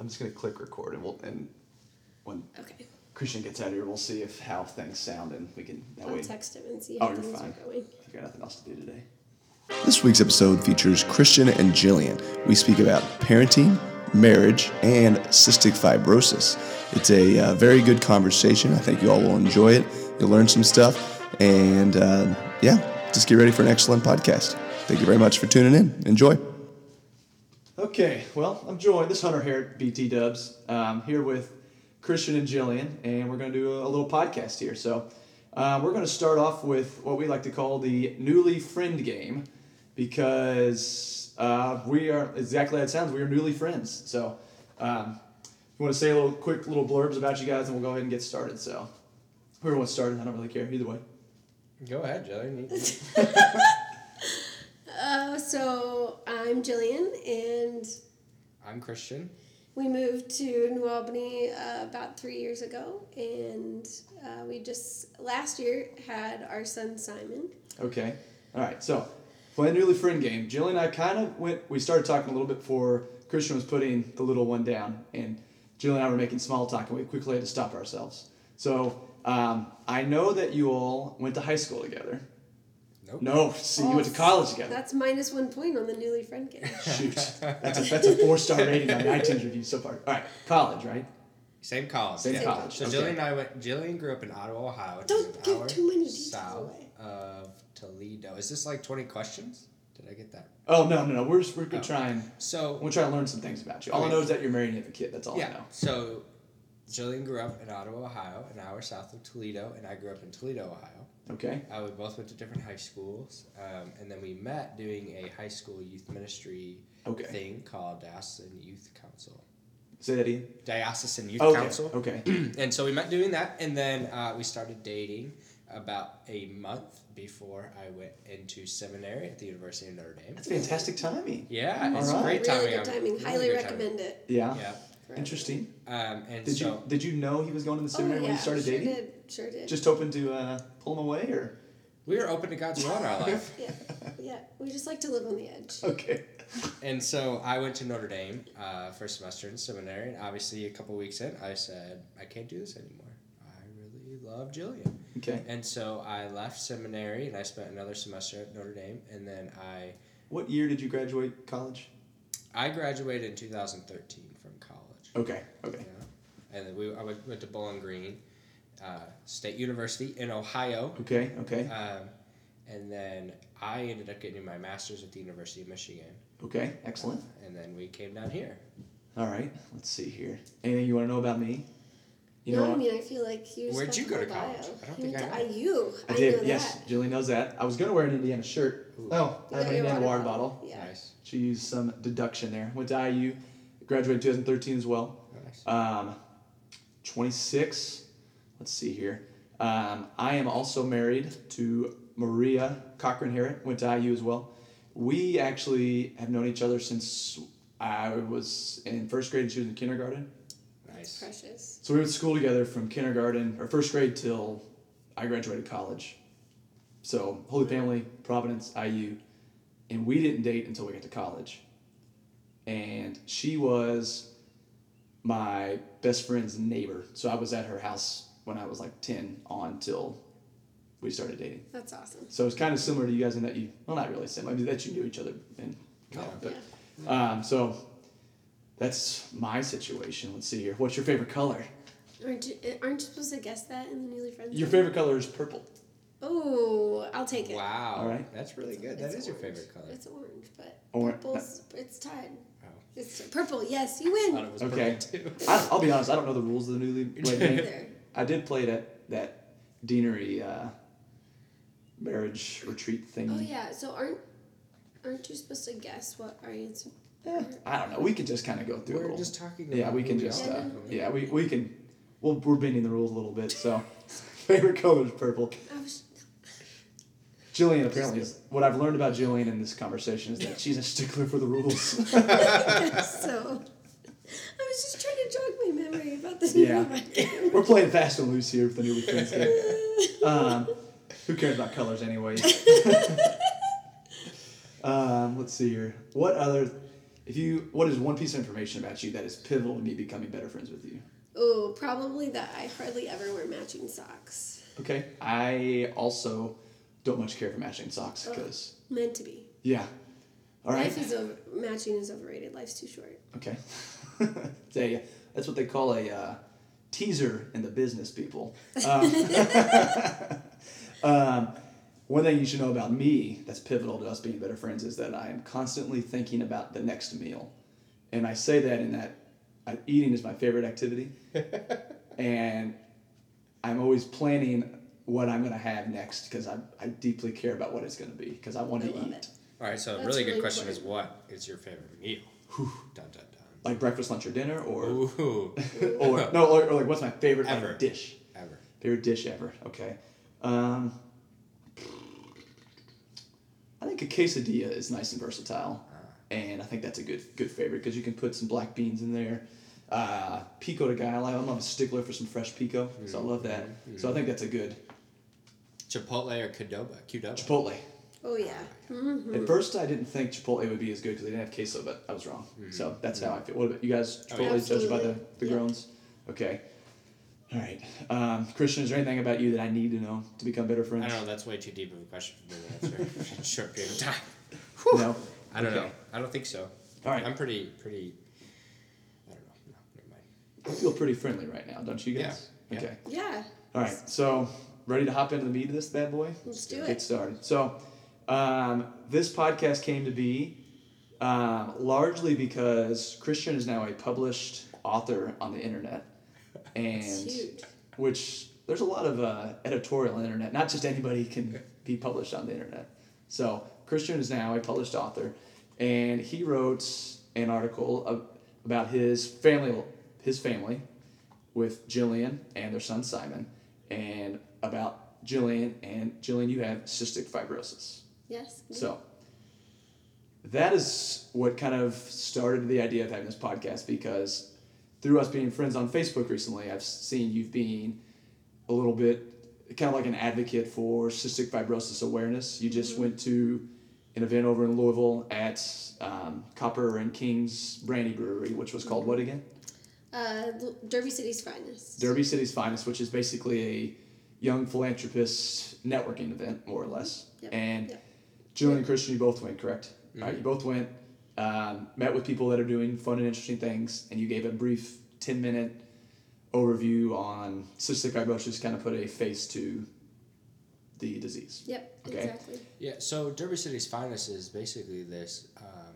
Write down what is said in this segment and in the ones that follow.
I'm just gonna click record and we'll and when Okay. Christian gets out of here, we'll see if how things sound and we can that I'll way. text him and see Oh, how you're things fine. are going. I've got nothing else to do today. This week's episode features Christian and Jillian. We speak about parenting, marriage, and cystic fibrosis. It's a uh, very good conversation. I think you all will enjoy it. You'll learn some stuff. And uh, yeah, just get ready for an excellent podcast. Thank you very much for tuning in. Enjoy. Okay, well, I'm joined. This Hunter here at BT Dubs, um, here with Christian and Jillian, and we're going to do a, a little podcast here. So, uh, we're going to start off with what we like to call the newly friend game, because uh, we are exactly how it sounds. We are newly friends. So, um, you want to say a little quick little blurbs about you guys, and we'll go ahead and get started. So, whoever wants started, I don't really care either way. Go ahead, Jelly. Uh, so I'm Jillian, and I'm Christian. we moved to New Albany uh, about three years ago, and uh, we just last year had our son Simon. Okay. All right. So, playing a newly friend game. Jillian and I kind of went. We started talking a little bit before Christian was putting the little one down, and Jillian and I were making small talk, and we quickly had to stop ourselves. So, um, I know that you all went to high school together. Nope. No, see, you went to oh, college together. That's minus one point on the newly friend game. Shoot, that's a, that's a four star rating on iTunes review so far. All right, college, right? Same college. Same yeah. college, So okay. Jillian and I went. Jillian grew up in Ottawa, Ohio. which Don't is an give hour too many details south away. of Toledo. Is this like twenty questions? Did I get that? Oh no, no, no. We're just, we're gonna Oh. try and So we're trying to learn some things about you. All I Okay. know is that you're married and you have a kid. That's all I yeah. know. So Jillian grew up in Ottawa, Ohio, an hour south of Toledo, and I grew up in Toledo, Ohio. Okay. Uh, we both went to different high schools, um, and then we met doing a high school youth ministry Okay. thing called Diocesan Youth Council. Say that again. Diocesan Youth Okay. Council. Okay. and so we met doing that, and then uh, we started dating about a month before I went into seminary at the University of Notre Dame. That's fantastic timing. Yeah, it's All right. great timing. really good I'm- timing. really Highly good recommend it. Yeah. Yeah. Interesting. Um, and Did so you did you know he was going to the seminary oh, when yeah, you started sure dating? Did. Sure did. Just hoping to uh, pull him away, or we are open to God's will in our life. yeah, yeah. We just like to live on the edge. okay. And so I went to Notre Dame uh, for a semester in seminary, and obviously a couple weeks in, I said, I can't do this anymore. I really love Jillian. Okay. And so I left seminary, and I spent another semester at Notre Dame, and then I What year did you graduate college? I graduated in 2013 from college. Okay. Okay. Yeah. And then we I went, went to Bowling Green uh, State University in Ohio. Okay. Okay. Um, and then I ended up getting my master's at the University of Michigan. Okay. Excellent. And then we came down here. All right. Let's see here. Anything you want to know about me? You no, know I mean, I feel like you. Where'd you go to whole college? bio. I don't You think went I to IU. I I did. know yes. that. Julie knows that. I was gonna wear an Indiana shirt. Ooh. Oh, I have You an got your Indiana water bottle. Yeah. Nice. She used some deduction there. Went to IU. Graduated 2013 as well. Nice. Um, 26. Let's see here. Um, I am also married to Maria Cochran Harrett. Went to IU as well. We actually have known each other since I was in first grade and she was in kindergarten. Nice. Precious. So we went to school together from kindergarten or first grade till I graduated college. So Holy Family, Providence, IU, and we didn't date until we got to college. And she was my best friend's neighbor. So I was at her house when I was like ten on till we started dating. That's awesome. So it's kind of similar to you guys in that you well not really similar, I mean, that you knew each other in college, but um, so that's my situation. Let's see here. What's your favorite color? Aren't you, uh, aren't you supposed to guess that in the newly friends? Your favorite color is purple. Oh, I'll take it. Wow. All right. That's really good. That It's is your favorite color. It's orange, but Or- purple's it's tied. Oh. It's purple. Yes, you I thought win. it was Okay. purple too. I, I'll be honest. I don't know the rules of the newly wed game. There. I did play that that deanery uh, marriage retreat thing. Oh yeah. So aren't aren't you supposed to guess what our answer? Eh, I don't know. We can just kind of go through. We're little. just talking. Yeah, we can just. Uh, yeah, we, we can. Well, we're bending the rules a little bit. So, favorite color is purple. I was. Jillian apparently is. What I've learned about Jillian in this conversation is that she's a stickler for the rules. so. I was just trying to jog my Yeah. we're playing fast and loose here with the new friends game. Um, who cares about colors anyway? um, let's see here. What other? If you, what is one piece of information about you that is pivotal to me becoming better friends with you? Oh, probably that I hardly ever wear matching socks. Okay. I also don't much care for matching socks Oh. because, Meant to be. yeah. All right. Life is over. Matching is overrated. Life's too short. Okay. A- that's what they call a uh, teaser in the business, people. Um, um, one thing you should know about me that's pivotal to us being better friends is that I am constantly thinking about the next meal. And I say that in that I, eating is my favorite activity. and I'm always planning what I'm going to have next because I, I deeply care about what it's going to be because I want to eat. it. All right, so a That's really good really question is what is your favorite meal? Dun dun Like breakfast, lunch, or dinner, or, or no, or, or like what's my favorite like, Ever. dish? ever. Favorite dish ever. Okay. Um, I think a quesadilla is nice and versatile, and I think that's a good good favorite because you can put some black beans in there. Uh, pico de gallo. I'm a stickler for some fresh pico, so I love that. So I think that's a good Chipotle or Qdoba? Qdoba. Chipotle. Oh yeah. hmm At first, I didn't think Chipotle would be as good because they didn't have queso, but I was wrong. So that's how I feel. What about you guys? Oh, Chipotle yeah. judged by the, the Yeah. groans? Okay. All right. Um, Christian, is there anything about you that I need to know to become better friends? I don't know. That's way too deep of a question for me to answer in a short period of time. No? I don't Okay. know. I don't think so. All right. I'm pretty pretty. I don't know. No, never mind. I feel pretty friendly right now, don't you guys? Yeah. Okay. Yeah. All right. So, ready to hop into the meat of this bad boy? Let's do Get it. Get started. So, um, this podcast came to be um, largely because Christian is now a published author on the internet, and which there's a lot of uh, editorial on the internet. Not just anybody can be published on the internet. So Christian is now a published author, and he wrote an article about his family, his family, with Jillian and their son Simon, and about Jillian and Jillian. You have cystic fibrosis. Yes. So that is what kind of started the idea of having this podcast because through us being friends on Facebook recently, I've seen you've been a little bit kind of like an advocate for cystic fibrosis awareness. You just went to an event over in Louisville at um, Copper and King's Brandy Brewery, which was called what again? Uh, Derby City's finest. Derby City's Finest, which is basically a young philanthropist networking event, more or less. Yep, And yep. Jillian and Christian, you both went, correct? All right, you both went, um, met with people that are doing fun and interesting things, and you gave a brief 10 minute overview on cystic fibrosis, kind of put a face to the disease. Yep. Okay. Exactly. Yeah, so Derby City's Finest is basically this um,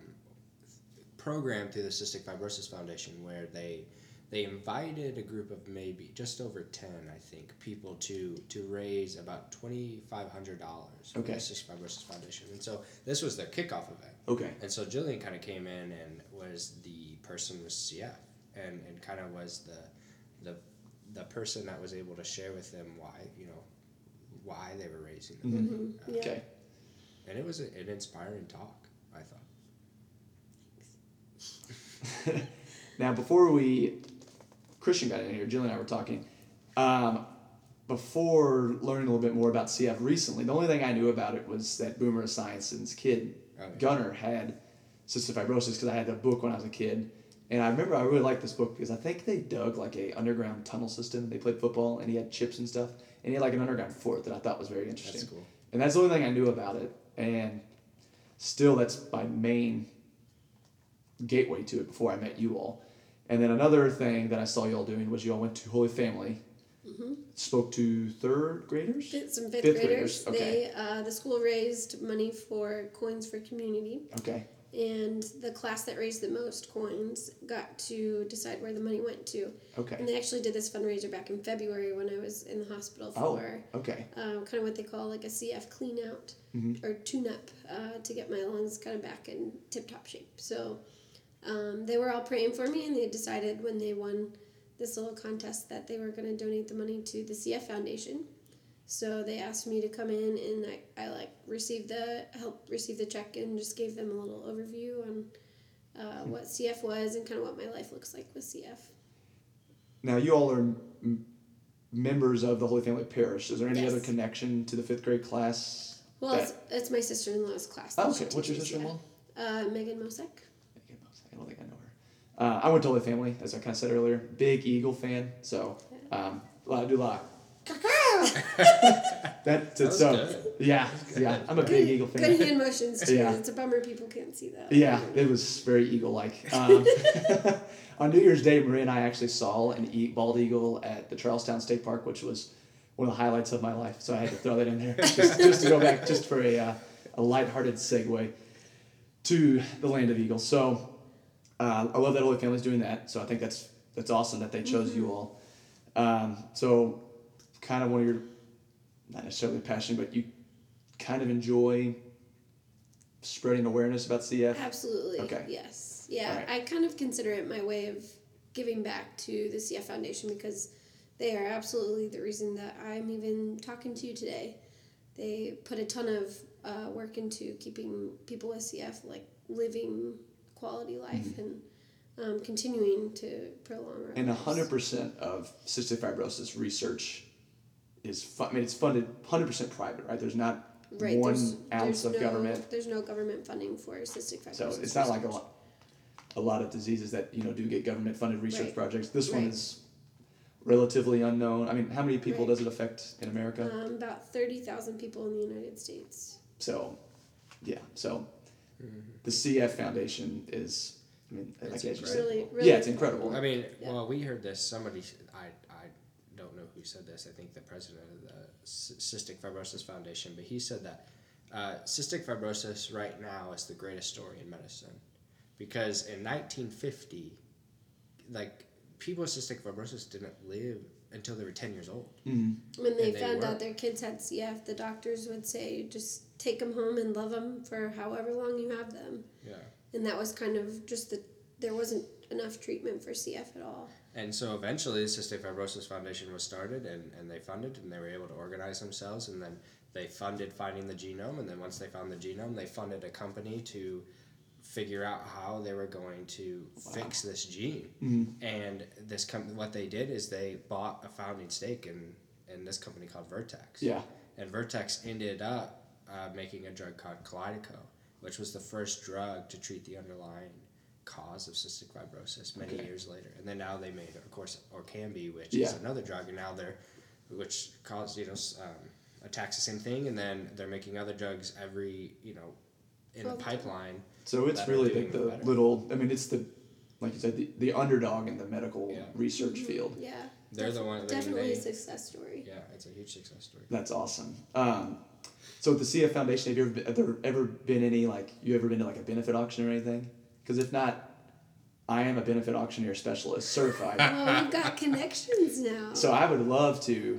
program through the Cystic Fibrosis Foundation where they they invited a group of maybe just over ten, I think, people to to raise about twenty five hundred dollars for Okay. the Cystic Fibrosis Foundation, and so this was their kickoff event. Okay. And so Jillian kind of came in and was the person with CF, and, and kind of was the the the person that was able to share with them why you know why they were raising the money. Mhm. Uh, Yeah. Okay. and it was a, an inspiring talk, I thought. now, before we, Christian got in here, Jill and I were talking. Um, before learning a little bit more about CF recently, the only thing I knew about it was that Boomer Esiason's kid, Oh, yeah. Gunnar, had cystic fibrosis because I had the book when I was a kid. And I remember I really liked this book because I think they dug like a underground tunnel system. They played football and he had chips and stuff. And he had like an underground fort that I thought was very interesting. That's cool. And that's the only thing I knew about it. And still, that's my main gateway to it before I met you all. And then another thing that I saw you all doing was you all went to Holy Family, spoke to third graders. Fifth- Some fifth, Fifth graders. graders, okay. They uh, the school raised money for coins for community, Okay. and the class that raised the most coins got to decide where the money went to. Okay. And they actually did this fundraiser back in February when I was in the hospital Oh. for Okay. uh, kind of what they call like a CF clean out Mm-hmm. or tune up uh, to get my lungs kind of back in tip top shape. So um, they were all praying for me, and they decided when they won this little contest that they were going to donate the money to the CF Foundation. So they asked me to come in, and I, I like received the help receive the check and just gave them a little overview on uh, Hmm. what CF was and kind of what my life looks like with CF. Now you all are m- members of the Holy Family Parish. Is there any Yes. other connection to the fifth grade class? Well, that- it's, it's my sister in law's class. Oh, okay. What's your sister-in-law? Uh, Megan Mosek. I don't think I know her. Uh, I went to Holy Family, as I kind of said earlier. Big Eagle fan, so um, a lot, I do a that, That was so good. yeah, yeah. I'm a Good, big Eagle fan. good hand motions too. Yeah. It's a bummer people can't see that. Yeah, it was very eagle-like. Um, on New Year's Day, Maria and I actually saw an e- bald eagle at the Charlestown State Park, which was one of the highlights of my life. So I had to throw that in there just, just to go back, just for a, uh, a lighthearted segue to the land of eagles. So uh, I love that Holy Family's doing that. So I think that's that's awesome that they chose you all. Um, so kind of one of your not necessarily passion, but you kind of enjoy spreading awareness about CF. Absolutely. Okay. Yes. Yeah. Alright. I kind of consider it my way of giving back to the CF Foundation because they are absolutely the reason that I'm even talking to you today. They put a ton of uh, work into keeping people with CF like living quality life and um, continuing to prolong our And hundred percent of cystic fibrosis research is fu- I mean it's funded hundred percent private, right? There's not Right, one there's, ounce there's of no, government. There's no government funding for cystic fibrosis. So it's not like a lot a lot of diseases that, you know, do get government funded research Right. projects. This one is relatively unknown. I mean, how many people Right. does it affect in America? Um, about thirty thousand people in the United States. So yeah. So the CF Foundation is I mean, It's as you said. Really, really. Yeah, it's incredible. I mean, Yeah. well, we heard this. Somebody, I, I don't know who said this. I think the president of the C- Cystic Fibrosis Foundation, but he said that uh, cystic fibrosis right now is the greatest story in medicine, because in 1950, like people with cystic fibrosis didn't live until they were 10 years old. Mhm. When they they found were. out their kids had CF, the doctors would say, just take them home and love them for however long you have them. Yeah. And that was kind of just the, there wasn't enough treatment for CF at all. And so eventually, the Cystic Fibrosis Foundation was started, and, and they funded, and they were able to organize themselves, and then they funded finding the genome, and then once they found the genome, they funded a company to figure out how they were going to fix this gene. Mm-hmm. And this com- what they did is they bought a founding stake in in this company called Vertex. Yeah. And Vertex ended up uh, making a drug called Kalydeco, which was the first drug to treat the underlying cause of cystic fibrosis many Okay. years later. And then now they made, of course, Orkambi, which Yeah. is another drug, and now they're, which cause you know um, attacks the same thing, and then they're making other drugs every you know in the the pipeline. So it's really like the better. little I mean it's the like you said, the, the underdog in the medical Yeah. research field. Yeah. They're the one- I mean, Definitely a they- success story. Yeah, it's a huge success story. That's awesome. Um, so with the CF Foundation, have you ever been, have there ever been any like you ever been to like a benefit auction or anything? Because if not, I am a benefit auctioneer specialist, certified. Well, we've got connections now. so I would love to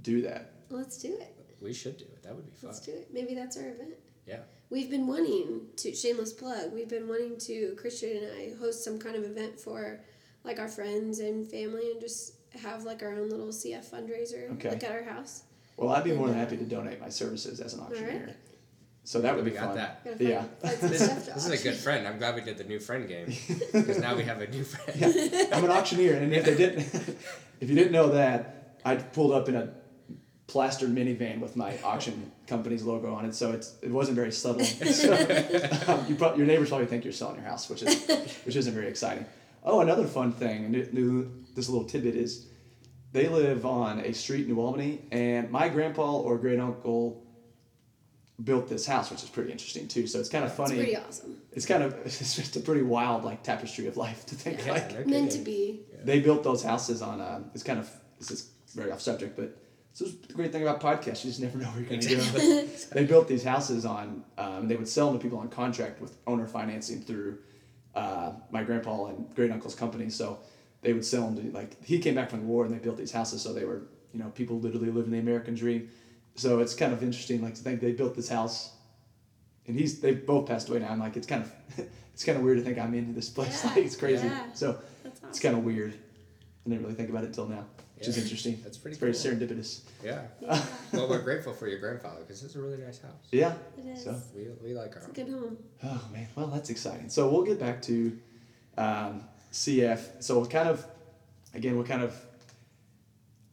do that. Let's do it. We should do it. That would be fun. Let's do it. Maybe that's our event. Yeah. We've been wanting to shameless plug. We've been wanting to Christian and I host some kind of event for like our friends and family and just have like our own little CF fundraiser Okay. like at our house. Well, I'd be more than happy to donate my services as an auctioneer. So that would we be got fun. that. Gotta Yeah. This, this is a good friend. I'm glad we did the new friend game because now we have a new friend. Yeah, I'm an auctioneer, and if they didn't, if you didn't know that, I pulled up in a plastered minivan with my auction company's logo on it, so it's it wasn't very subtle. So, um, you prob- your neighbors probably think you're selling your house, which is which isn't very exciting. Oh, another fun thing, and new, new, this little tidbit is, they live on a street in New Albany, and my grandpa or great uncle built this house, which is pretty interesting too. So it's kind of It's funny. pretty awesome. It's kind of it's just a pretty wild like tapestry of life to think Yeah. like no Meant to be. they built those houses on uh, it's kind of this is very off subject but this is the great thing about podcasts you just never know where you're going to go they built these houses on um, they would sell them to people on contract with owner financing through uh, my grandpa and great uncle's company so they would sell them to like he came back from the war and they built these houses so they were you know people literally living the american dream so it's kind of interesting like to think they built this house and he's they both passed away now i'm like it's kind of it's kind of weird to think i'm into this place Yeah, like it's crazy yeah. so awesome. it's kind of weird. I didn't really think about it until now, which is interesting. that's pretty It's very cool. serendipitous. Yeah. Yeah, Well, we're grateful for your grandfather because it's a really nice house. Yeah. it is. So, We, we like our It's a good home. oh man, well that's exciting. So we'll get back to um, CF. So kind of, again, we'll kind of.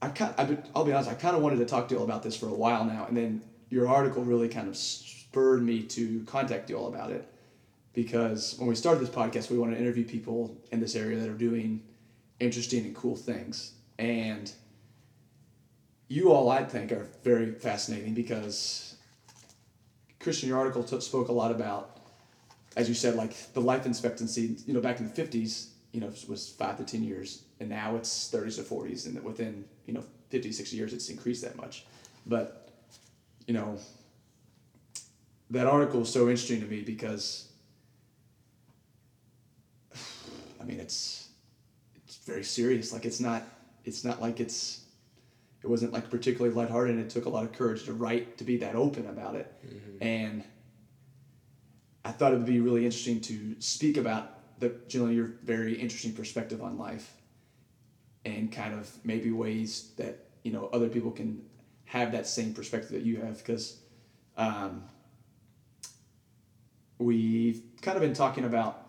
I kind, I, I'll be honest. I kind of wanted to talk to you all about this for a while now, and then your article really kind of spurred me to contact you all about it. because when we started this podcast, we want to interview people in this area that are doing interesting and cool things. And you all, I think, are very fascinating because Christian, your article t- spoke a lot about, as you said, like the life expectancy. You know, back in the fifties, you know, was five to ten years, and now it's thirties to forties, and within you know 50, 60 years, it's increased that much. But you know, that article is so interesting to me because, I mean, it's it's very serious. Like it's not it's not like it's it wasn't like particularly lighthearted. And it took a lot of courage to write to be that open about it, mm-hmm. and I thought it would be really interesting to speak about the Jillian, your very interesting perspective on life, and kind of maybe ways that you know other people can have that same perspective that you have. Because um, we've kind of been talking about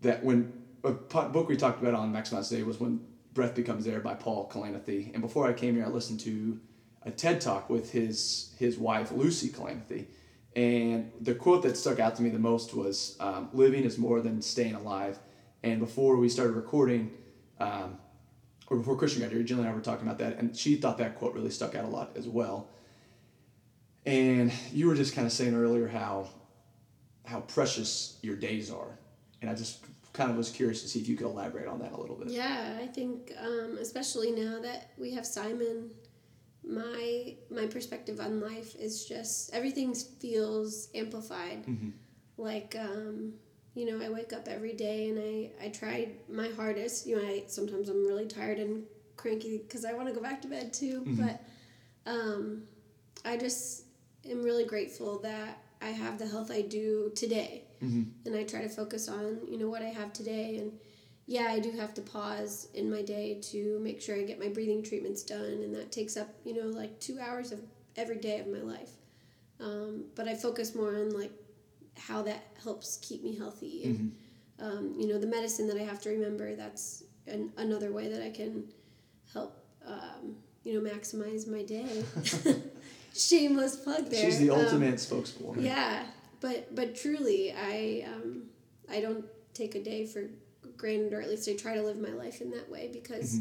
that when a book we talked about on Maximize Today was when breath becomes air by Paul Kalanithi, and before I came here, I listened to a TED talk with his his wife Lucy Kalanithi, and the quote that stuck out to me the most was um, "Living is more than staying alive." And before we started recording, um, or before Christian got here, Jillian and I were talking about that, and she thought that quote really stuck out a lot as well. And you were just kind of saying earlier how how precious your days are, and I just kind of was curious to see if you could elaborate on that a little bit. Yeah, I think um, especially now that we have Simon, my my perspective on life is just everything feels amplified. Mhm. Like um, you know, I wake up every day and I I try my hardest. You know, I sometimes I'm really tired and cranky because I want to go back to bed too. Mhm. But um, I just am really grateful that I have the health I do today hmm and I try to focus on you know what I have today and yeah I do have to pause in my day to make sure I get my breathing treatments done and that takes up you know like two hours of every day of my life. Um, but I focus more on like how that helps keep me healthy. And um, you know the medicine that I have to remember that's an, another way that I can help um, you know maximize my day. Shameless plug there. She's the Um, ultimate spokeswoman. yeah, but but truly, I um, I don't take a day for granted, or at least I try to live my life in that way because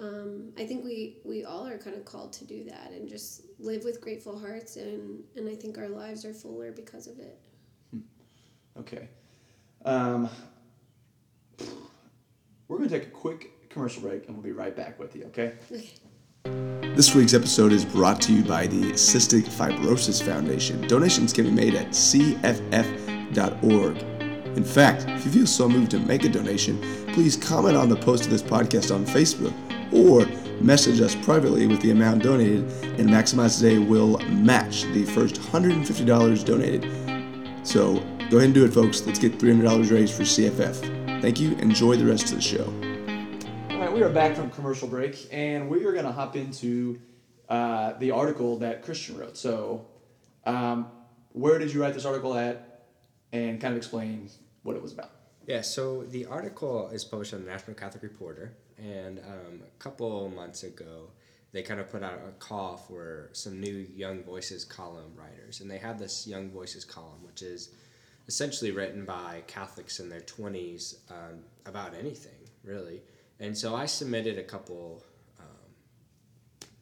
um, I think we we all are kind of called to do that and just live with grateful hearts, and and I think our lives are fuller because of it. Okay. Um, we're going to take a quick commercial break and we'll be right back with you, okay? Okay. This week's episode is brought to you by the Cystic Fibrosis Foundation. Donations can be made at cff.org. In fact, if you feel so moved to make a donation, please comment on the post of this podcast on Facebook or message us privately with the amount donated, and Maximize Today will match the first $150 donated. So go ahead and do it, folks. Let's get $300 raised for CFF. Thank you. Enjoy the rest of the show. All right, we are back from commercial break and we are going to hop into uh, the article that Christian wrote. So, um, where did you write this article at and kind of explain what it was about? Yeah, so the article is published on the National Catholic Reporter, and um, a couple months ago, they kind of put out a call for some new Young Voices column writers, and they had this Young Voices column, which is essentially written by Catholics in their 20s um, about anything, really. And so I submitted a couple um,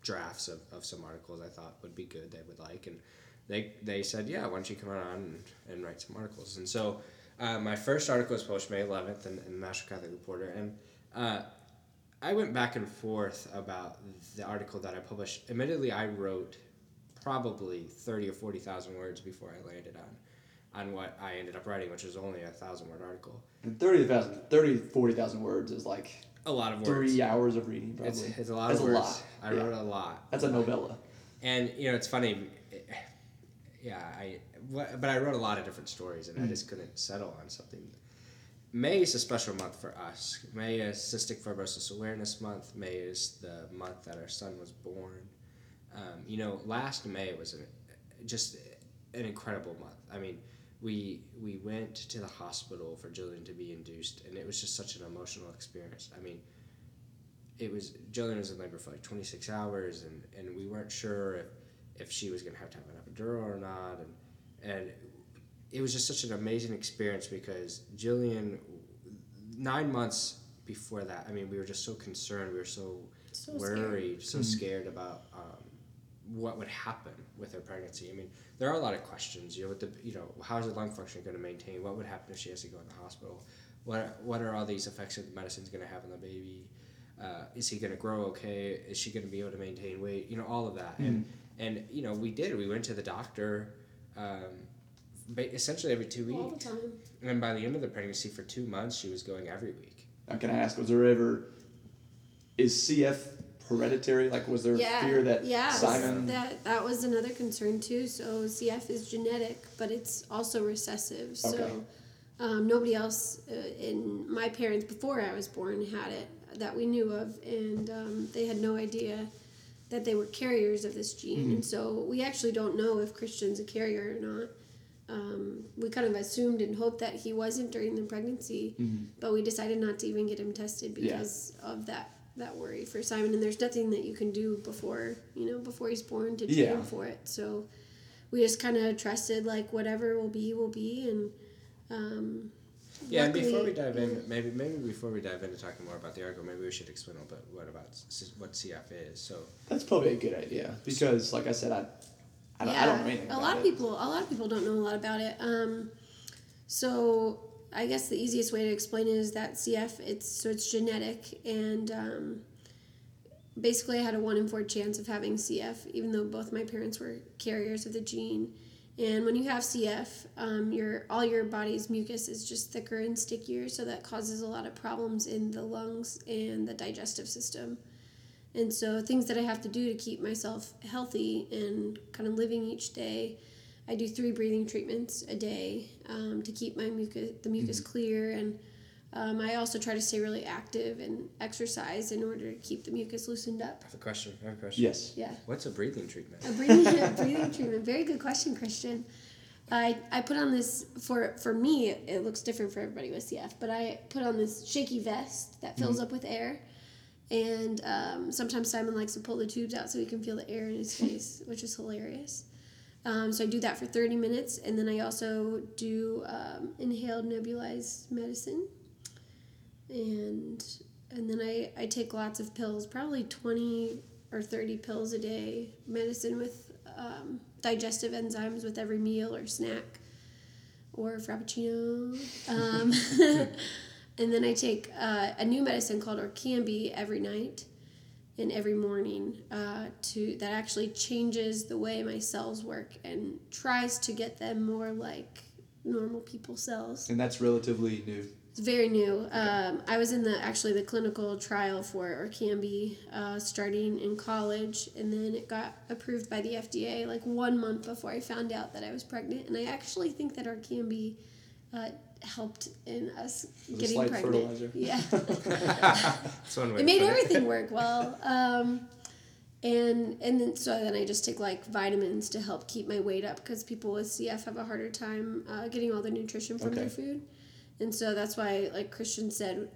drafts of, of some articles I thought would be good, they would like, and they, they said, yeah, why don't you come on and, and write some articles? And so uh, my first article was published May 11th in, in the National Catholic Reporter, and uh, I went back and forth about the article that I published. Admittedly, I wrote probably 30 or 40,000 words before I landed on on what I ended up writing, which was only a thousand word article. And 30,000, 30, 40,000 words is like A lot of words. three hours of reading, probably. It's, it's a lot That's of a words. lot. I Yeah. wrote a lot. That's a novella. And you know, it's funny. Yeah, I but I wrote a lot of different stories, and I just couldn't settle on something. May is a special month for us. May is Cystic Fibrosis Awareness Month. May is the month that our son was born. Um, you know, last May was a, just an incredible month. I mean, we we went to the hospital for Jillian to be induced, and it was just such an emotional experience. I mean, it was Jillian was in labor for like 26 hours, and, and we weren't sure if, if she was gonna have to have an epidural or not, and and it was just such an amazing experience because Jillian, nine months before that, I mean, we were just so concerned. We were so, So scared. worried, so scared about um, what would happen with her pregnancy. I mean, there are a lot of questions. You know, with the you know, how's her lung function going to maintain? What would happen if she has to go in the hospital? What what are all these effects that the medicine's going to have on the baby? Uh, is he going to grow okay? Is she going to be able to maintain weight? You know, all of that. And and you know, we did. We went to the doctor. Um, ba- essentially every two All the weeks, time. and then by the end of the pregnancy, for two months, she was going every week. Now, can I ask, was there ever, is CF hereditary? Like, was there Yeah. fear that yeah, Simon? That that was another concern too. So CF is genetic, but it's also recessive. So um, nobody else uh, in my parents before I was born had it that we knew of, and um, they had no idea that they were carriers of this gene. Mm-hmm. And so we actually don't know if Christian's a carrier or not. Um, we kind of assumed and hoped that he wasn't during the pregnancy, but we decided not to even get him tested Mm-hmm. Yeah. because of that that worry for Simon. And there's nothing that you can do before you know before he's born to train Yeah. for it. So we just kind of trusted like whatever will be will be, and um, Yeah, and before we dive in, maybe maybe before we dive into talking more about the article, maybe we should explain a little bit what about what CF is. So That's probably a good idea because, like I said, I, I, don't, I don't know anything a about lot it. of people a lot of people don't know a lot about it um, so i guess the easiest way to explain it is that cf it's so it's genetic and um, basically i had a one in four chance of having cf even though both my parents were carriers of the gene and when you have cf um, your all your body's mucus is just thicker and stickier so that causes a lot of problems in the lungs and the digestive system. And so things that I have to do to keep myself healthy and kind of living each day, I do three breathing treatments a day um, to keep my mucus the mucus clear, and um, I also try to stay really active and exercise in order to keep the mucus loosened up. I have a question. I have a question. Yes. Yeah. What's a breathing treatment? A breathing, a breathing treatment. Very good question, Christian. I, I put on this for for me. It, it looks different for everybody with CF, but I put on this shaky vest that fills up with air, and um, sometimes Simon likes to pull the tubes out so he can feel the air in his face, which is hilarious. Um, so I do that for thirty minutes, and then I also do um, inhaled nebulized medicine, and and then I, I take lots of pills, probably twenty or thirty pills a day, medicine with um, digestive enzymes with every meal or snack, or frappuccino. Um, and then I take uh, a new medicine called Orkambi every night and every morning uh, to that actually changes the way my cells work and tries to get them more like normal people cells. And that's relatively new. It's very new. Um, I was in the actually the clinical trial for Orkambi uh, starting in college, and then it got approved by the FDA like one month before I found out that I was pregnant. And I actually think that Orkambi uh, helped in us Was a getting pregnant. fertilizer. Yeah. That's one way it made put everything work well. Um, and and then so then I just take like vitamins to help keep my weight up because people with CF have a harder time uh, getting all their nutrition from their food, and so that's why like Christian said,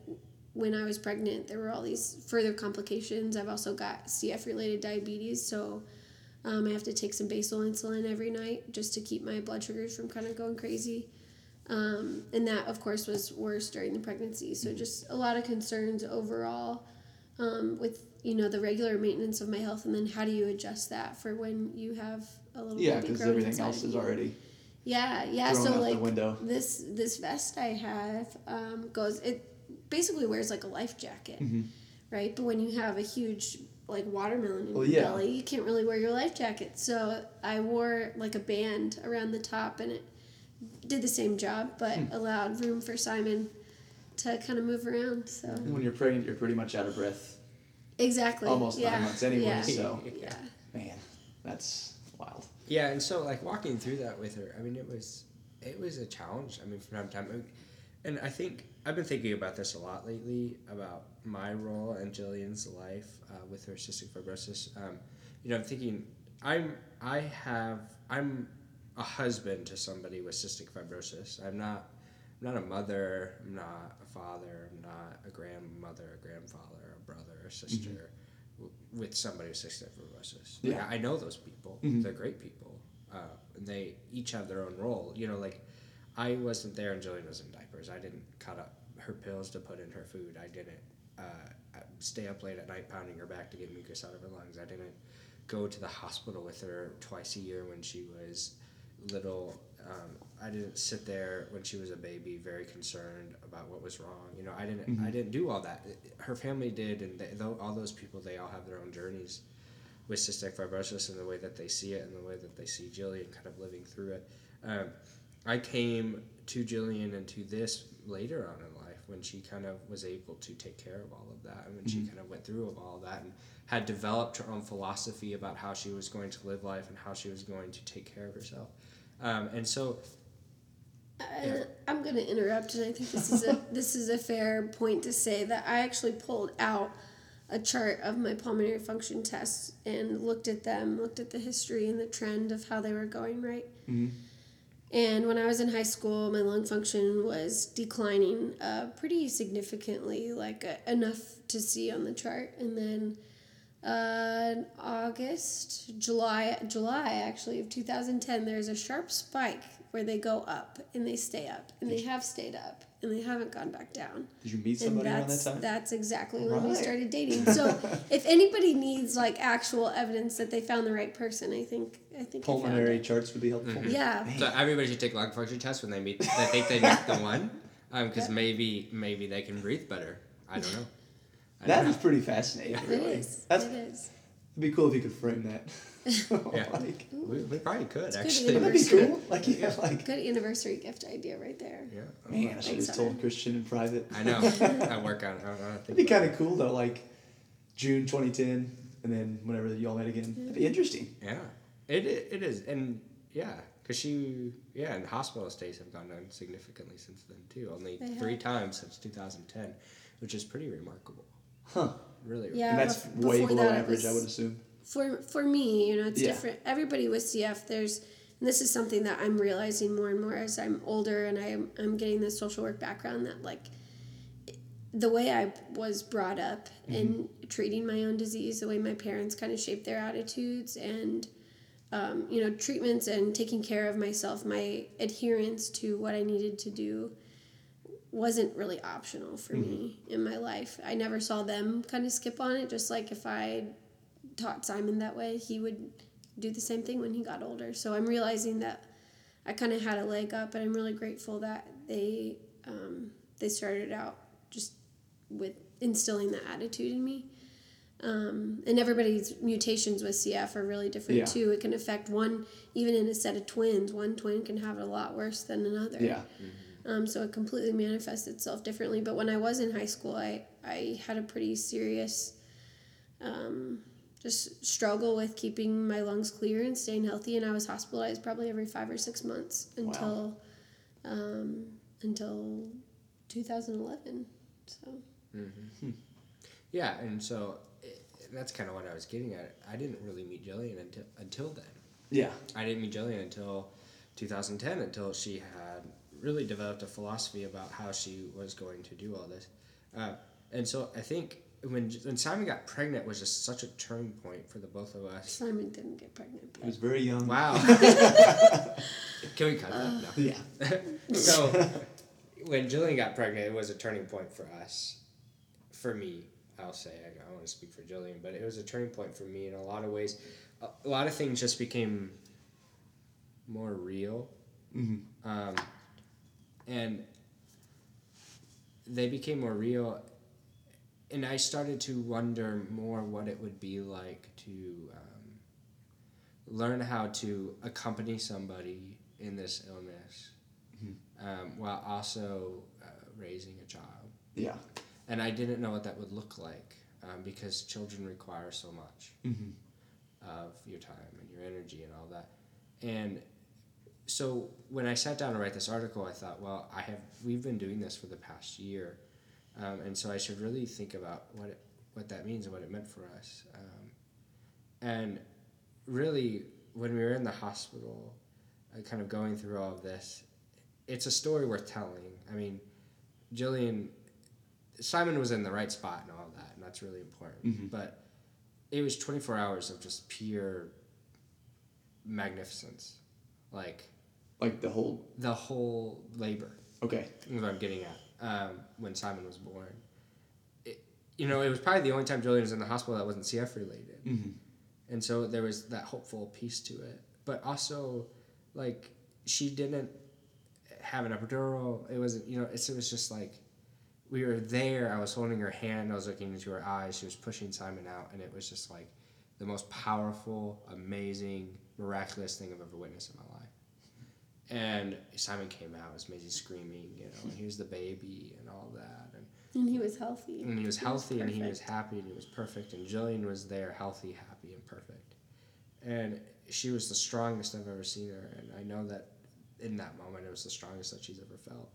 when I was pregnant there were all these further complications. I've also got CF related diabetes, so. Um, I have to take some basal insulin every night just to keep my blood sugars from kind of going crazy. Um, and that, of course, was worse during the pregnancy. So just a lot of concerns overall um, with you know the regular maintenance of my health, and then how do you adjust that for when you have a little Yeah, because everything else is already yeah yeah. So like this this vest I have um, goes it basically wears like a life jacket, Mm-hmm. right? But when you have a huge like watermelon in Well, your yeah. belly, you can't really wear your life jacket. So I wore like a band around the top, and it did the same job, but Hmm. allowed room for Simon to kind of move around. So And when you're pregnant, you're pretty much out of breath. exactly, Almost nine months anyway, Yeah. so- yeah. Man, that's. Yeah, and so like walking through that with her, I mean, it was it was a challenge. I mean, from time to time, and I think I've been thinking about this a lot lately about my role in Jillian's life uh, with her cystic fibrosis. Um, you know, I'm thinking I'm I have I'm a husband to somebody with cystic fibrosis. I'm not I'm not a mother. I'm not a father. I'm not a grandmother, a grandfather, a brother, a sister. With somebody with cystic fibrosis, Like, Yeah. I know those people. Mhm. They're great people. Uh, and they each have their own role. You know, like I wasn't there and Jillian was in diapers. I didn't cut up her pills to put in her food. I didn't uh, stay up late at night pounding her back to get mucus out of her lungs. I didn't go to the hospital with her twice a year when she was little. Um, I didn't sit there when she was a baby, very concerned about what was wrong. You know, I didn't. Mm-hmm. I didn't do all that. Her family did, and they, all those people, they all have their own journeys with cystic fibrosis and the way that they see it and the way that they see Jillian kind of living through it. Um, I came to Jillian and to this later on in life when she kind of was able to take care of all of that and when she kind of went through of all of that and had developed her own philosophy about how she was going to live life and how she was going to take care of herself. Um, and so, Uh, I'm going to interrupt, and I think this is a this is a fair point to say that I actually pulled out a chart of my pulmonary function tests and looked at them, looked at the history and the trend of how they were going. Right. And when I was in high school, my lung function was declining uh, pretty significantly, like uh, enough to see on the chart. And then uh, in August, July, July actually of 2010, there's a sharp spike where they go up and they stay up and they have stayed up and they haven't gone back down. Did you meet somebody around that that's time? that's exactly when we started dating. So if anybody needs like actual evidence that they found the right person, I think I think I found Pulmonary it. charts would be helpful. Yeah. so everybody should take lung function tests when they meet. They think they meet the one, because maybe maybe they can breathe better. I don't know. I That don't know. is pretty fascinating. It really. is. That's it is. It'd be cool if you could frame that. Yeah. like, We, we probably could good actually. wouldn't that be cool? Like, yeah, like, Good anniversary gift idea right there. Yeah. man, I should Thanks, have told Hunter. Christian in private. I know. I work on. it. I don't know. I think It'd be kind of cool though, like June 2010, and then whenever y'all met again. That'd be interesting. Yeah. It, it it is, and yeah, because she yeah, and hospital stays have gone down significantly since then too. Only They three have. times since 2010, which is pretty remarkable. Huh. Really. Yeah. and that's bef- way below that, it average, I would assume. For for me, you know, it's Yeah. different. Everybody with CF, there's and this is something that I'm realizing more and more as I'm older and I'm I'm getting this social work background that like the way I was brought up in treating my own disease, the way my parents kind of shaped their attitudes and um, you know treatments and taking care of myself, my adherence to what I needed to do wasn't really optional for me in my life. I never saw them kind of skip on it. Just like if I taught Simon that way, he would do the same thing when he got older. So I'm realizing that I kind of had a leg up, and I'm really grateful that they um, they started out just with instilling that attitude in me. Um, and everybody's mutations with CF are really different Yeah. too. It can affect one, even in a set of twins, one twin can have it a lot worse than another. Yeah. Um, so it completely manifests itself differently. But when I was in high school, I, I had a pretty serious um, just struggle with keeping my lungs clear and staying healthy. And I was hospitalized probably every five or six months until um, until 2011. So Yeah, and so it, that's kind of what I was getting at. I didn't really meet Jillian until until then. Yeah. I didn't meet Jillian until 2010, until she had really developed a philosophy about how she was going to do all this. Uh, and so I think when when Simon got pregnant was just such a turning point for the both of us. Simon didn't get pregnant. He was very young. Wow. Can we cut that? No. Yeah. so when Jillian got pregnant, it was a turning point for us. For me, I'll say I don't want to speak for Jillian, but it was a turning point for me in a lot of ways. A, a lot of things just became more real, Mhm. um, and they became more real. And I started to wonder more what it would be like to um, learn how to accompany somebody in this illness um, while also uh, raising a child. Yeah. And I didn't know what that would look like um, because children require so much Mhm. of your time and your energy and all that. And so when I sat down to write this article, I thought, well, I have we've been doing this for the past year, um, and so I should really think about what it, what that means and what it meant for us. Um, and really, when we were in the hospital, uh, kind of going through all of this, it's a story worth telling. I mean, Jillian, Simon was in the right spot and all that, and that's really important. Mhm. But it was 24 hours of just pure magnificence. Like, Like the whole. the whole labor. Okay. is what I'm getting at. Um, when Simon was born, it, you know, it was probably the only time Jillian was in the hospital that wasn't CF related, Mhm. and so there was that hopeful piece to it. But also, like she didn't have an epidural. It wasn't, you know, it's, it was just like we were there. I was holding her hand. I was looking into her eyes. She was pushing Simon out, and it was just like the most powerful, amazing, miraculous thing I've ever witnessed in my life. And Simon came out, was Maisie screaming, you know, and he was the baby and all that, and, And he was healthy. and he was healthy and he was happy and he was perfect, and Jillian was there, healthy, happy, and perfect, and she was the strongest I've ever seen her, and I know that in that moment it was the strongest that she's ever felt,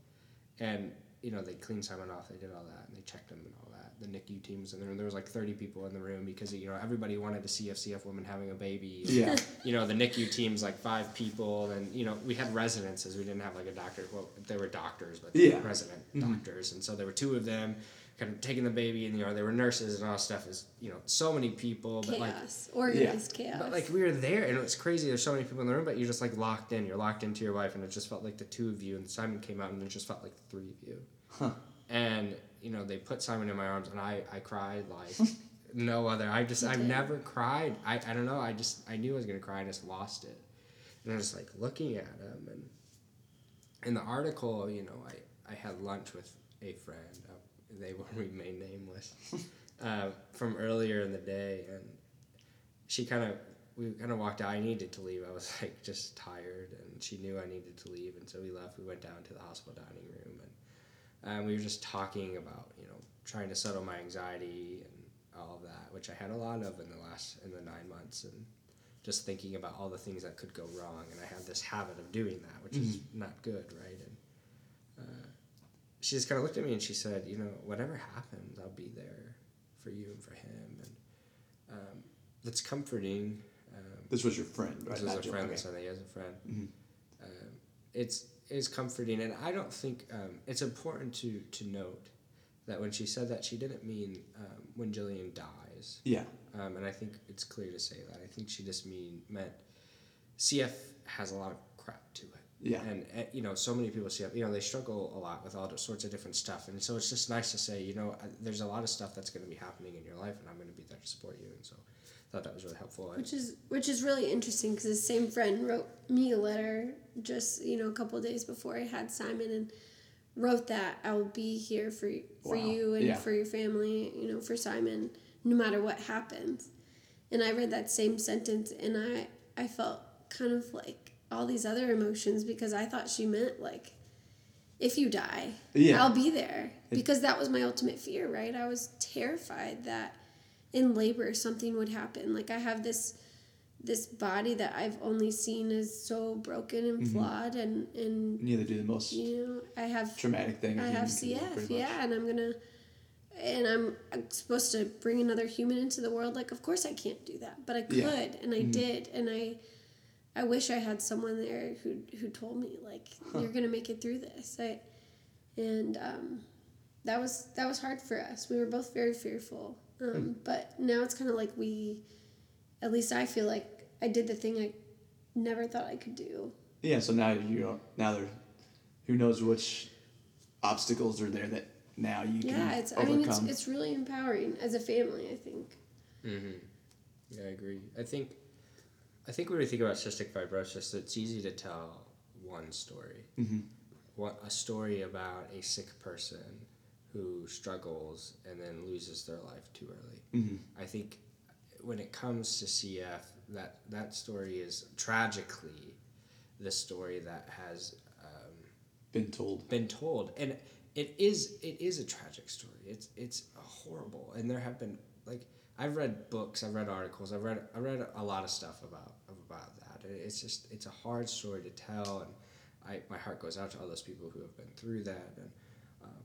and you know they cleaned Simon off, they did all that, and they checked him and all that. The NICU teams, and in. There was like thirty people in the room because you know everybody wanted to see FCF women having a baby. and Yeah. you know the NICU team's like five people, and you know we had residences. We didn't have like a doctor. Well, they were doctors, but they were Yeah. resident mm-hmm. doctors, and so there were two of them, kind of taking the baby, and you know they were nurses and all stuff. Is you know so many people, but like chaos. Organized chaos. but like we were there, and it was crazy. There's so many people in the room, but you're just like locked in. You're locked into your wife, and it just felt like the two of you. And Simon came out, and it just felt like the three of you. Huh. And you know they put Simon in my arms, and I I cried like no other. I just I've never cried. I I don't know. I just I knew I was gonna cry. I just lost it, and I was like looking at him, and in the article, you know, I I had lunch with a friend. Uh, they will remain nameless. uh, from earlier in the day, and she kind of we kind of walked out. I needed to leave. I was like just tired, and she knew I needed to leave, and so we left. We went down to the hospital dining room, and um, we were just talking about you know trying to settle my anxiety and all of that, which I had a lot of in the last in the nine months, and just thinking about all the things that could go wrong, and I had this habit of doing that, which is not good, right? And uh, she just kind of looked at me and she said, you know, whatever happens, I'll be there for you and for him, and um, that's comforting. Um, This was your friend, right? this was a friend Okay. he has a friend. Mhm. Um, it's it's comforting, and I don't think um, it's important to to note that when she said that, she didn't mean um, when Jillian dies. Yeah. Um, and I think it's clear to say that. I think she just mean meant CF has a lot of crap to it. Yeah. And, uh, you know, so many people CF, you know, they struggle a lot with all sorts of different stuff. And so it's just nice to say, you know, uh, there's a lot of stuff that's going to be happening in your life, and I'm going to be there to support you. And so thought that was really helpful. Which is which is really interesting because the same friend wrote me a letter just you know a couple days before I had Simon and wrote that I will be here for for Wow. you and Yeah. for your family you know for Simon no matter what happens and I read that same sentence and I I felt kind of like all these other emotions because I thought she meant like if you die Yeah. I'll be there because that was my ultimate fear right I was terrified that in labor something would happen. Like i have this this body that i've only seen as so broken and flawed and and need do the most you know i have traumatic thing. i have human can do, cf yeah and i'm gonna and I'm, I'm supposed to bring another human into the world. Like of course i can't do that but i could Yeah. and i did and i i wish i had someone there who who told me like you're gonna make it through this. I, and um, that was that was hard for us. We were both very fearful um, but now it's kind of like we at least i feel like i did the thing i never thought i could do Yeah. So now you are, now there, who knows which obstacles are there that now you can yeah it's i mean it's, it's really empowering as a family i think Mm-hmm. Yeah, I agree. I think, I think when we think about cystic fibrosis, it's easy to tell one story. Mm-hmm. What a story about a sick person who struggles and then loses their life too early. Mhm. I think when it comes to CF, that that story is tragically the story that has um, been told. been told and it is it is a tragic story it's it's horrible and there have been like i've read books i've read articles i've read i read a lot of stuff about about that it's just it's a hard story to tell and i my heart goes out to all those people who have been through that and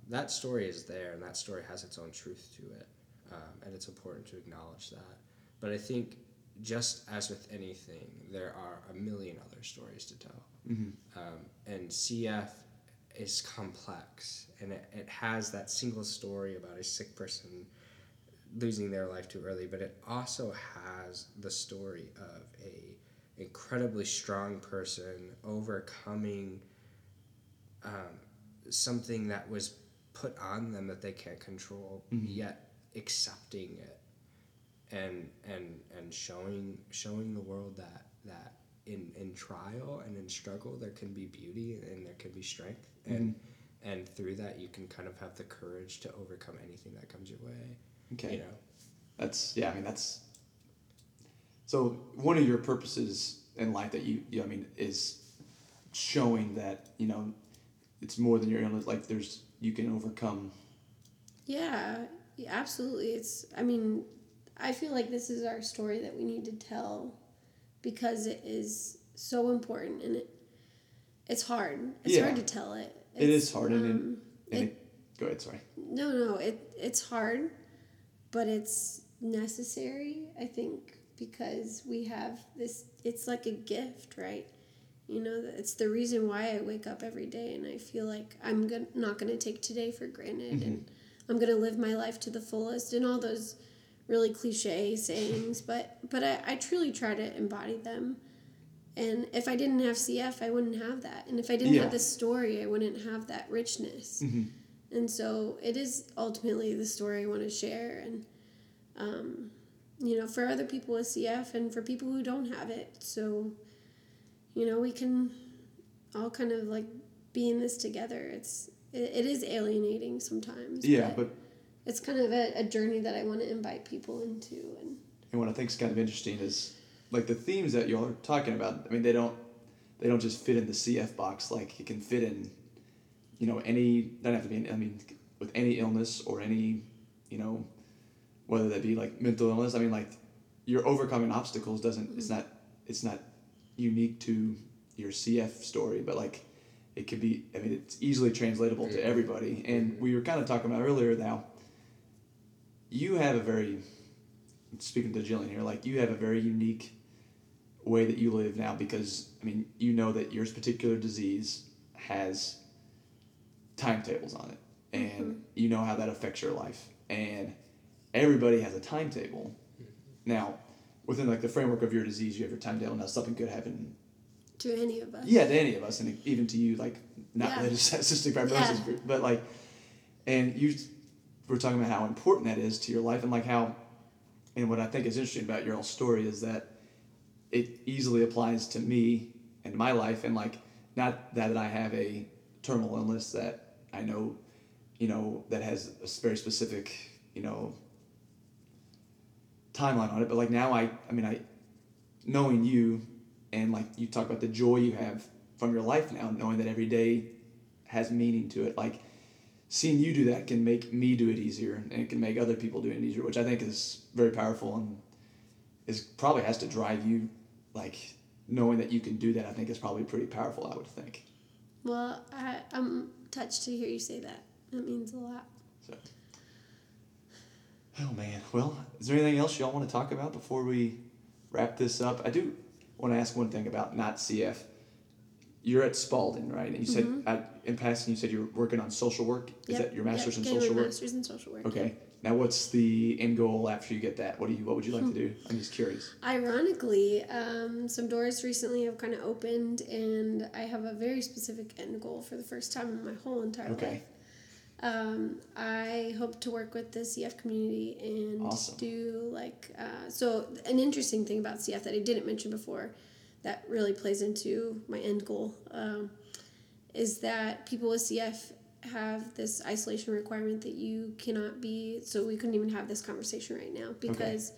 that story is there and that story has its own truth to it um, and it's important to acknowledge that but i think just as with anything there are a million other stories to tell Mm-hmm. um, and CF is complex and it, it has that single story about a sick person losing their life too early, but it also has the story of a incredibly strong person overcoming um, something that was put on them that they can't control, mm-hmm. yet accepting it and and and showing showing the world that that in in trial and in struggle there can be beauty and there can be strength mm-hmm. and and through that you can kind of have the courage to overcome anything that comes your way Okay. you know That's yeah. I mean that's. So one of your purposes in life that you, you I mean is showing that you know it's more than your illness. Like there's you can overcome. Yeah, yeah, absolutely. It's, I mean, I feel like this is our story that we need to tell because it is so important and it, it's hard. It's Yeah. hard to tell it. It It's, is hard and, um, and it- it, go ahead. Sorry. No, no, it it's hard, but it's necessary. I think because we have this. It's like a gift, right? You know, it's the reason why I wake up every day, and I feel like I'm go- not going to take today for granted, and I'm going to live my life to the fullest, and all those really cliche sayings. But but I, I truly try to embody them. And if I didn't have CF, I wouldn't have that. And if I didn't Yeah. have this story, I wouldn't have that richness. And so it is ultimately the story I want to share. And, um, you know, for other people with CF and for people who don't have it. So, you know, we can all kind of like be in this together. It's, it, it is alienating sometimes. Yeah, but it's kind of a, a journey that I want to invite people into. And and what I think is kind of interesting is like the themes that y'all are talking about. I mean, they don't they don't just fit in the CF box. Like it can fit in, you know, any doesn't have to be. In, I mean, with any illness or any, you know, whether that be like mental illness. I mean, like you're overcoming obstacles doesn't. It's mm-hmm. not. It's not unique to your CF story, but like it could be. I mean, it's easily translatable to everybody. And mm-hmm. we were kind of talking about earlier now. You have a very speaking to Jillian here, like you have a very unique way that you live now because I mean you know that your particular disease has timetables on it, and mm-hmm. you know how that affects your life, and everybody has a timetable. Mm-hmm. Now, within like the framework of your disease, you have your time timetable. Now something could happen, to any of us. yeah, to any of us, and even to you, like not Yeah. related to cystic fibrosis, Yeah. group, but like, and you were talking about how important that is to your life, and like how and what I think is interesting about your whole story is that it easily applies to me and my life, and like not that I have a terminal illness that I know, you know, that has a very specific, you know, timeline on it, but like now I, I mean, I, knowing you, and like you talk about the joy you have from your life now, knowing that every day has meaning to it, like seeing you do that can make me do it easier and it can make other people do it easier which i think is very powerful and is probably has to drive you like knowing that you can do that i think is probably pretty powerful i would think Well, I, I'm touched to hear you say that. That means a lot. so oh man well is there anything else y'all want to talk about before we wrap this up i do want to ask one thing about not cf you're at Spalding, right? And you said uh, in passing, you said you were working on social work. Is Mm-hmm. Yep, that your master's yep, in social work? Master's in social work. Okay. Now, what's the end goal after you get that? What do you? What would you like Hmm. to do? I'm just curious. Ironically, um, some doors recently have kind of opened, and I have a very specific end goal for the first time in my whole entire Okay. life. Um, I hope to work with the CF community and Awesome. do like uh, so. An interesting thing about CF that I didn't mention before, that really plays into my end goal, um, is that people with CF have this isolation requirement that you cannot be. So we couldn't even have this conversation right now because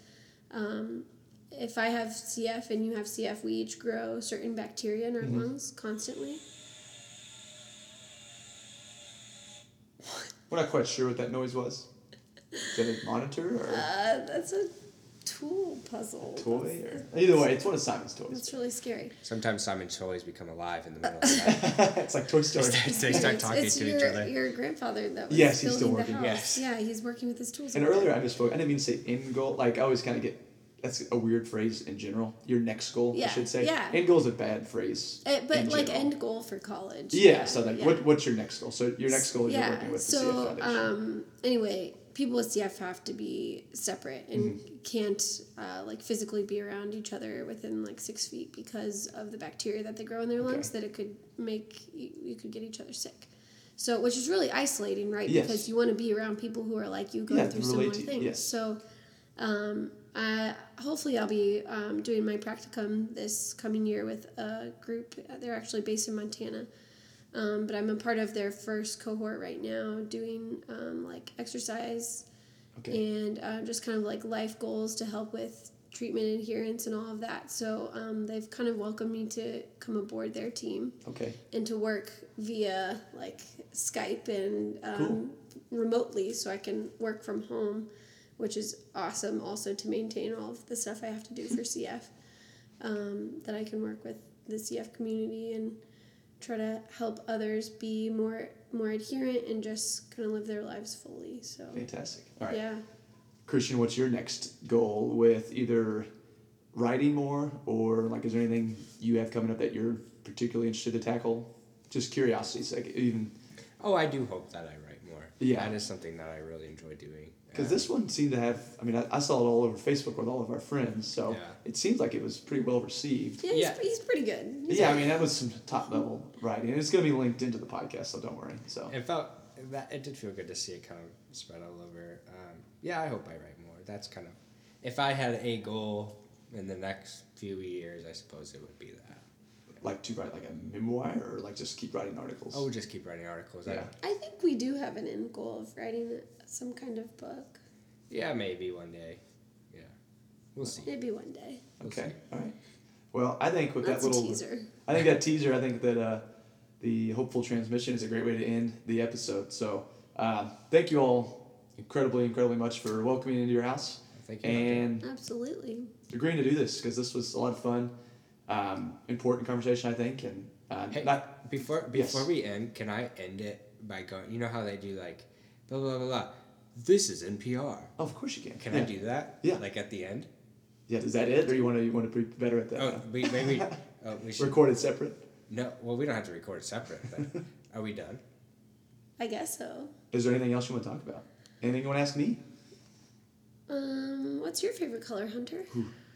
um, if I have CF and you have CF, we each grow certain bacteria in our Mm-hmm. lungs constantly. We're not quite sure what that noise was. Is that a monitor or Uh, that's a tool puzzle. a toy? Or either way, it's one of Simon's toys. That's really scary. sometimes simon's toys become alive in the middle of the night it's like Toy Story. they start talking it's to your, each other Your grandfather that was Yes, he's still working, yes. Yeah, he's working with his tools. And earlier there. I misspoke. I didn't mean to say in goal. Like I always kind of get that's a weird phrase in general. Your next goal, I should say. yeah. End goal is a bad phrase. Eh, but like general. end goal for college. Yeah. So like, yeah. what what's your next goal? So your next goal is yeah. you're working with the so CF Foundation. um, anyway, people with CF have to be separate and Mm-hmm. can't uh, like physically be around each other within like six feet because of the bacteria that they grow in their lungs that it could make you, you could get each other sick. So, which is really isolating, right? Yes. Because you want to be around people who are like you, going Yeah, through similar things. yes. So, um, I, hopefully, I'll be um, doing my practicum this coming year with a group. They're actually based in Montana. Um, but I'm a part of their first cohort right now, doing um, like exercise Okay. and uh, just kind of like life goals to help with treatment adherence and all of that. So um, they've kind of welcomed me to come aboard their team Okay. and to work via like Skype and um, Cool. remotely so I can work from home, which is awesome also to maintain all of the stuff I have to do for CF. Um, that I can work with the CF community and try to help others be more more adherent and just kind of live their lives fully. So Fantastic. All right. yeah. Christian, what's your next goal with either writing more or like is there anything you have coming up that you're particularly interested to tackle? Just curiosity sake, even Oh, I do hope that I write more. Yeah. That is something that I really enjoy doing. Because Uh, this one seemed to have. I mean, I, I saw it all over Facebook with all of our friends, so Yeah. it seems like it was pretty well received. Yeah, he's, Yeah. he's pretty good. He's Yeah, I mean that was some top level writing, and it's going to be linked into the podcast, so don't worry. So It felt that it did feel good to see it kind of spread all over. Um, yeah, I hope I write more. That's kind of if I had a goal in the next few years, I suppose it would be that. like to write like a memoir or like just keep writing articles. I would just keep writing articles. I- Yeah. I think we do have an end goal of writing some kind of book. yeah, maybe one day. Yeah, we'll see. Maybe one day. Okay. All right. Well, I think with That's that a little teaser. I think that teaser. I think that uh, the hopeful transmission is a great way to end the episode. So um, thank you all incredibly, incredibly much for welcoming me into your house Thank you. and Absolutely. agreeing to do this because this was a lot of fun, um, important conversation. I think, and uh, Hey, not before Yes. before we end, can I end it by going? You know how they do like, blah blah blah blah. This is NPR. oh, of course you can. Can yeah. I do that? Yeah. Like at the end. Yeah. Is that it, or you want to you want to be better at that? Oh, we maybe. Oh, we should. Recorded separate. No, well, we don't have to record it separate. But are we done? I guess so. Is there anything else you want to talk about? Anything you want to ask me? Um, what's your favorite color, Hunter?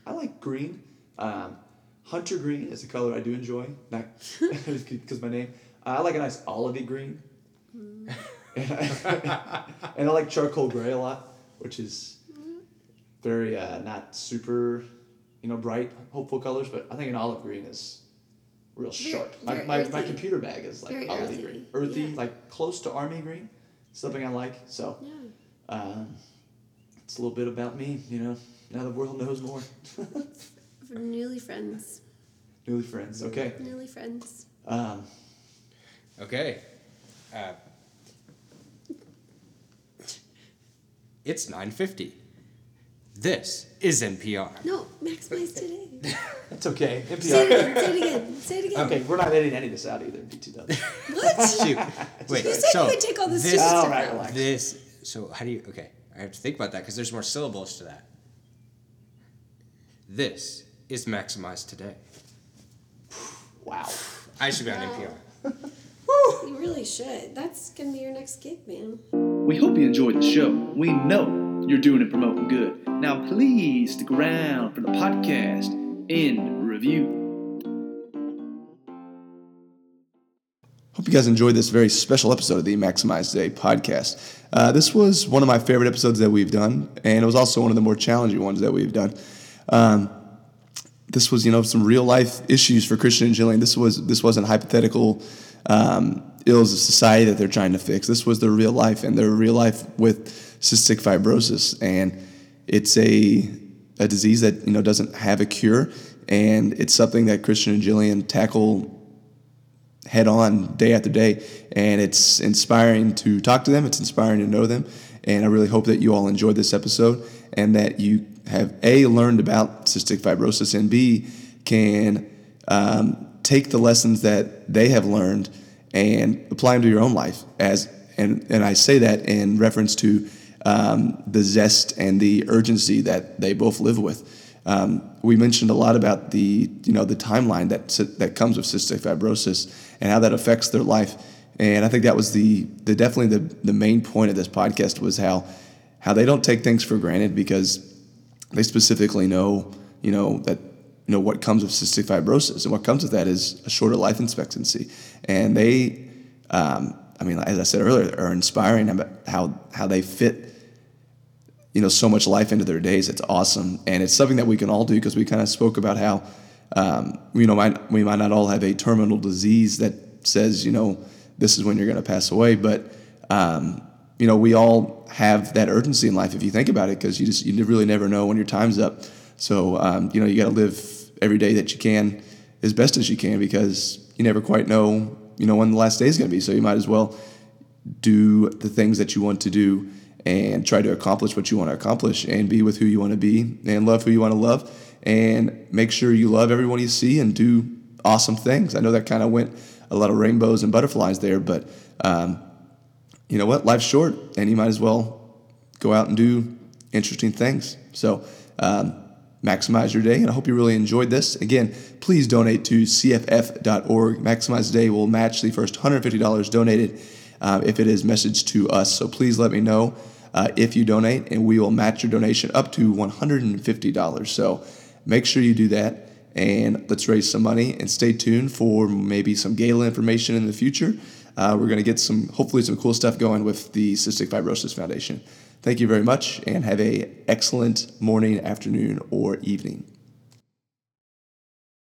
I like green. Um, hunter green is a color I do enjoy, not because my name. I like a nice olivey green, and, I, and I like charcoal gray a lot, which is very uh, not super, you know, bright, hopeful colors. But I think an olive green is real sharp. My, very my, my earthy. computer bag is like Very olivey earthy, green, earthy, yeah. like close to army green. Something I like. So Yeah. um, it's a little bit about me, you know. Now the world knows more. For newly friends. Newly friends. Okay. Newly friends. Um, Okay. Uh, it's nine fifty. This is NPR. No, maximize today. it's okay. Say it NPR. again. Say it again. Say it again. okay, we're not editing any of this out either. BT does. What? Shoot. Wait. You said so you would take all this this, stupid All stuff right, out. relax. this. So how do you? Okay, I have to think about that because there's more syllables to that. This is maximized today. Wow. I should be on Wow. NPR. You really should. That's gonna be your next gig, man. We hope you enjoyed the show. We know you're doing it promoting good. Now, please stick around for the podcast in review. Hope you guys enjoyed this very special episode of the Maximize Today podcast. Uh, this was one of my favorite episodes that we've done, and it was also one of the more challenging ones that we've done. Um, this was, you know, some real life issues for Christian and Jillian. This was this wasn't hypothetical um, ills of society that they're trying to fix. This was their real life, and their real life with cystic fibrosis, and it's a a disease that you know doesn't have a cure, and it's something that Christian and Jillian tackle head on day after day. And it's inspiring to talk to them, it's inspiring to know them. And I really hope that you all enjoyed this episode and that you have A, learned about cystic fibrosis, and B, can um, take the lessons that they have learned and apply them to your own life. As and, and I say that in reference to um, the zest and the urgency that they both live with. Um, we mentioned a lot about the you know the timeline that that comes with cystic fibrosis and how that affects their life. And I think that was the the definitely the the main point of this podcast was how how they don't take things for granted because they specifically know, you know, that you know what comes with cystic fibrosis, and what comes with that is a shorter life expectancy. And they, um, I mean, as I said earlier, are inspiring about how how they fit, you know, so much life into their days. It's awesome, and it's something that we can all do because we kind of spoke about how, um, you know, might, we might not all have a terminal disease that says, you know, this is when you're going to pass away, but um, you know, we all have that urgency in life if you think about it, because you just you really never know when your time's up. So um, you know, you got to live every day that you can as best as you can because you never quite know you know when the last day is going to be. So you might as well do the things that you want to do and try to accomplish what you want to accomplish and be with who you want to be and love who you want to love and make sure you love everyone you see and do awesome things. I know that kind of went a lot of rainbows and butterflies there, but um, you know what? Life's short, and you might as well go out and do interesting things. So, um, maximize your day, and I hope you really enjoyed this. Again, please donate to cff.org. Maximize Day will match the first $150 donated uh, if it is messaged to us. So please let me know uh, if you donate, and we will match your donation up to $150. So make sure you do that, and let's raise some money and stay tuned for maybe some gala information in the future. Uh, we're going to get some, hopefully, some cool stuff going with the Cystic Fibrosis Foundation. Thank you very much, and have a excellent morning, afternoon, or evening.